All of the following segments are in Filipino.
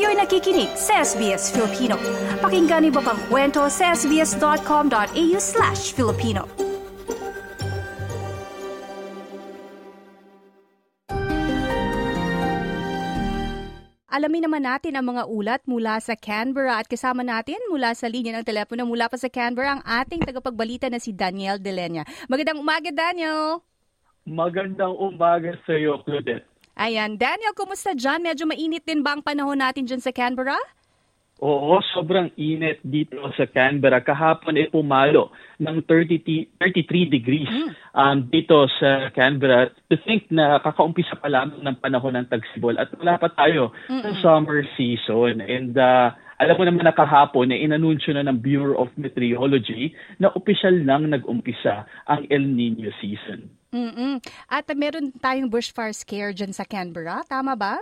Kayo'y nakikinig sa SBS Filipino. Pakinggan niyo pa ang kwento sa sbs.com.au slash Filipino. Alamin naman natin ang mga ulat mula sa Canberra at kasama natin mula sa linya ng telepono mula pa sa Canberra ang ating tagapagbalita na si Daniel Delenya. Magandang umaga, Daniel! Magandang umaga sa iyo, Claudette. Ayan. Daniel, kumusta dyan? Medyo mainit din ba ang panahon natin dyan sa Canberra? Oo, sobrang init dito sa Canberra. Kahapon ay pumalo ng 30, 33 degrees um, dito sa Canberra. To think na kakaumpisa pa lamang ng panahon ng tagsibol at wala pa tayo sa summer season. And uh, alam mo naman na kahapon na inanunsyo na ng Bureau of Meteorology na opisyal lang nag-umpisa ang El Nino season. Mm-mm. At meron tayong bushfire scare dyan sa Canberra. Tama ba?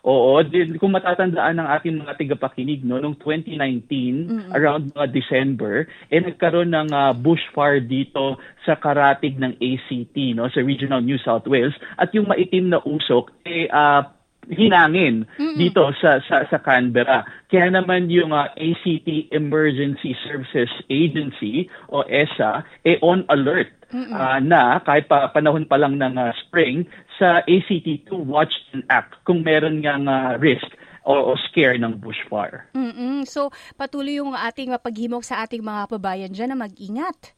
Oo, kung matatandaan ng ating mga tigapakinig, no, noong 2019, around mga December, eh nagkaroon ng uh, bushfire dito sa karatig ng ACT, no, sa Regional New South Wales, at yung maitim na usok, eh, uh, hinangin dito sa, sa sa Canberra. Kaya naman yung uh, ACT Emergency Services Agency o ESA eh on alert uh, na kahit pa panahon pa lang ng uh, spring sa ACT to watch and act kung meron ngang uh, risk o, o scare ng bushfire. Mm-mm. So, patuloy yung ating mapaghimok sa ating mga kababayan dyan na mag-ingat.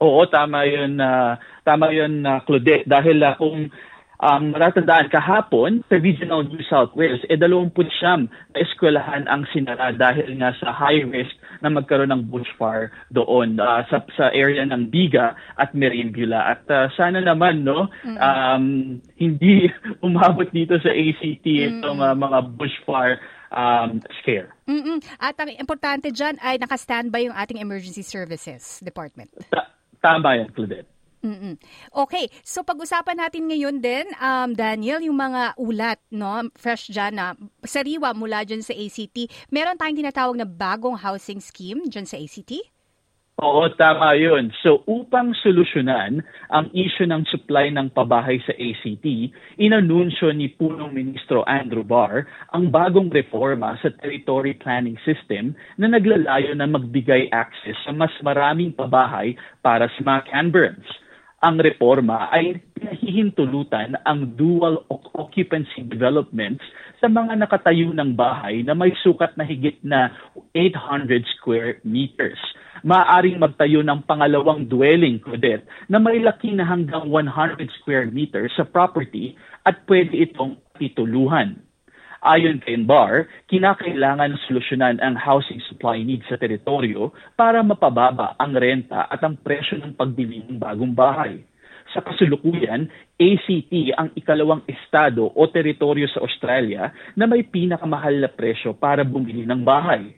Oo, tama yun, uh, tama yun, uh, Claudette. Dahil uh, kung um, matatandaan kahapon sa Regional New South Wales, eh 29 na eskwelahan ang sinara dahil nga sa high risk na magkaroon ng bushfire doon uh, sa, sa area ng Biga at Merimbula. At uh, sana naman no um, hindi umabot dito sa ACT itong uh, mga bushfire um, scare. Mm-mm. At ang importante dyan ay naka-standby yung ating emergency services department. Ta- tama yan, Claudette. Mm-mm. Okay, so pag-usapan natin ngayon din, um, Daniel, yung mga ulat, no, fresh dyan na sariwa mula dyan sa ACT. Meron tayong tinatawag na bagong housing scheme dyan sa ACT? Oo, tama yun. So upang solusyonan ang issue ng supply ng pabahay sa ACT, inanunsyo ni Punong Ministro Andrew Barr ang bagong reforma sa Territory Planning System na naglalayo na magbigay access sa mas maraming pabahay para sa mga Canberrans ang reforma ay pinahihintulutan ang dual occupancy developments sa mga nakatayo ng bahay na may sukat na higit na 800 square meters. Maaring magtayo ng pangalawang dwelling, Claudette, na may laki na hanggang 100 square meters sa property at pwede itong tituluhan. Ayon kay Barr, kinakailangan solusyonan ang housing supply needs sa teritoryo para mapababa ang renta at ang presyo ng pagbili ng bagong bahay. Sa kasulukuyan, ACT ang ikalawang estado o teritoryo sa Australia na may pinakamahal na presyo para bumili ng bahay.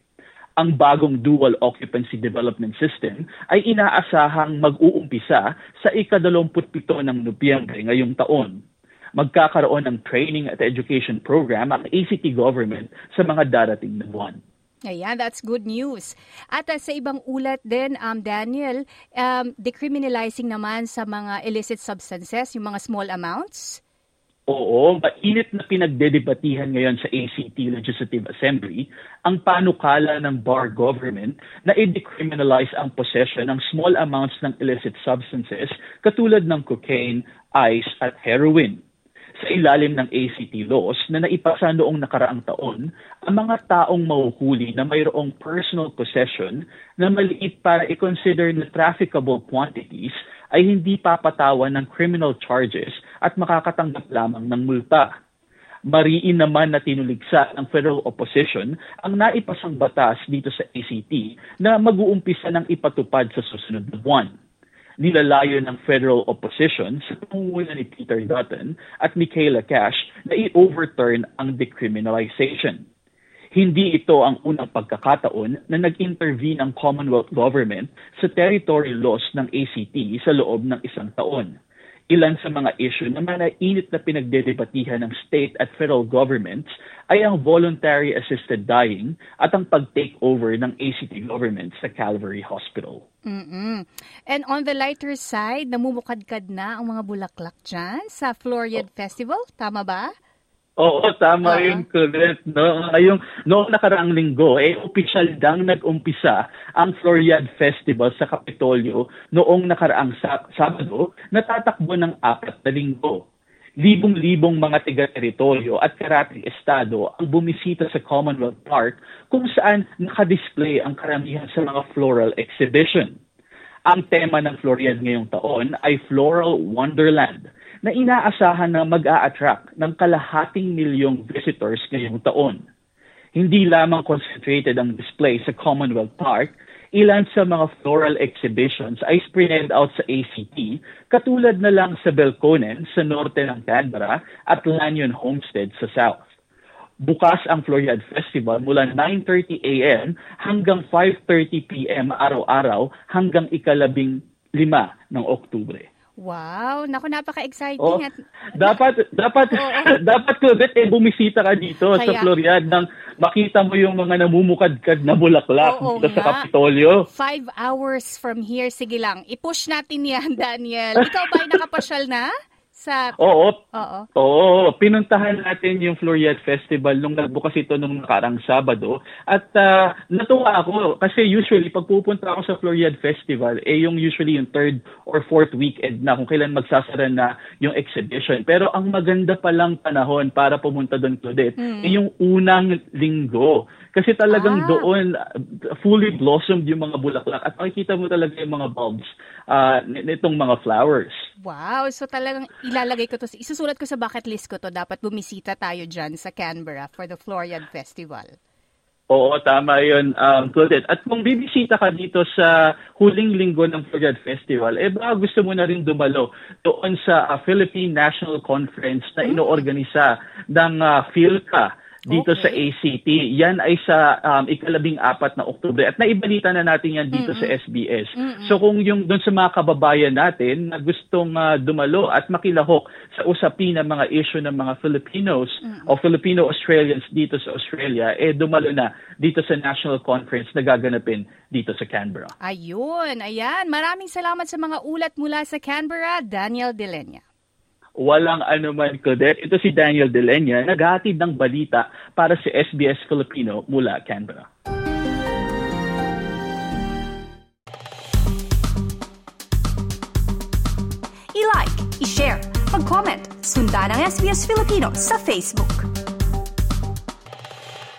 Ang bagong dual occupancy development system ay inaasahang mag-uumpisa sa ikadalawamputpito ng Nobyembre ngayong taon magkakaroon ng training at education program ang ACT government sa mga darating na buwan. Ayan, that's good news. At uh, sa ibang ulat din, um, Daniel, um, decriminalizing naman sa mga illicit substances, yung mga small amounts? Oo, mainit na pinagdedebatihan ngayon sa ACT Legislative Assembly ang panukala ng bar government na i-decriminalize ang possession ng small amounts ng illicit substances katulad ng cocaine, ice at heroin sa ilalim ng ACT laws na naipasa noong nakaraang taon, ang mga taong mahuhuli na mayroong personal possession na maliit para i-consider na trafficable quantities ay hindi papatawan ng criminal charges at makakatanggap lamang ng multa. Mariin naman na tinuligsa ng federal opposition ang naipasang batas dito sa ACT na mag-uumpisa ng ipatupad sa susunod na buwan nilalayo ng federal opposition sa pangunguna ni Peter Dutton at Michaela Cash na i-overturn ang decriminalization. Hindi ito ang unang pagkakataon na nag-intervene ang Commonwealth Government sa territory laws ng ACT sa loob ng isang taon. Ilan sa mga issue na manainit na pinagdedebatihan ng state at federal governments ay ang voluntary assisted dying at ang pag-take over ng ACT government sa Calvary Hospital. Mm-mm. And on the lighter side, namumukadkad na ang mga bulaklak dyan sa Floriad Festival. Tama ba? Oo, tama uh-huh. yun, correct. No? Ngayong, noong nakaraang linggo, eh, opisyal dang nag-umpisa ang Floriad Festival sa Kapitolyo noong nakaraang sa- Sabado, natatakbo ng apat na linggo. Libong-libong mga tiga-teritoryo at karating estado ang bumisita sa Commonwealth Park kung saan nakadisplay ang karamihan sa mga floral exhibition. Ang tema ng Floriad ngayong taon ay Floral Wonderland – na inaasahan na mag-a-attract ng kalahating milyong visitors ngayong taon. Hindi lamang concentrated ang display sa Commonwealth Park, ilan sa mga floral exhibitions ay spread out sa ACT, katulad na lang sa Belconnen sa norte ng Canberra at Lanyon Homestead sa south. Bukas ang Floriad Festival mula 9.30 a.m. hanggang 5.30 p.m. araw-araw hanggang ikalabing lima ng Oktubre. Wow, naku napaka-exciting oh, at dapat dapat oh, dapat ko eh bumisita ka dito Kaya, sa Floriad nang makita mo yung mga namumukadkad na bulaklak oh, dito sa Kapitolyo. Five hours from here, sige lang. I-push natin yan, Daniel. Ikaw ba ay nakapasyal na? Sa... Oo. Oo. Oo. Pinuntahan natin yung Floriad Festival nung nagbukas ito nung nakarang Sabado. At uh, natuwa ako kasi usually pag pupunta ako sa Floriad Festival, eh yung usually yung third or fourth weekend na kung kailan magsasara na yung exhibition. Pero ang maganda palang panahon para pumunta doon, Claudette, mm. eh yung unang linggo. Kasi talagang ah. doon fully blossomed yung mga bulaklak at makikita mo talaga yung mga bulbs uh, nitong mga flowers. Wow, so talagang ilalagay ko to, isusulat ko sa bucket list ko to, dapat bumisita tayo dyan sa Canberra for the Floriad Festival. Oo, tama yun, um, Claudette. At kung bibisita ka dito sa huling linggo ng Floriad Festival, eh baka gusto mo na rin dumalo doon sa uh, Philippine National Conference na hmm. inoorganisa ng uh, PhilCA dito okay. sa ACT. Yan ay sa um, ikalabing apat na Oktubre. At naibalita na natin yan dito Mm-mm. sa SBS. Mm-mm. So kung yung doon sa mga kababayan natin na gustong uh, dumalo at makilahok sa usapin ng mga issue ng mga Filipinos Mm-mm. o Filipino-Australians dito sa Australia, eh dumalo na dito sa National Conference na gaganapin dito sa Canberra. Ayun, ayan. Maraming salamat sa mga ulat mula sa Canberra, Daniel Delenya. Walang anuman, Claudette. Ito si Daniel Delenya, naghatid ng balita para sa SBS Filipino mula Canberra. I-like, i-share, mag-comment, sundan ang SBS Filipino sa Facebook.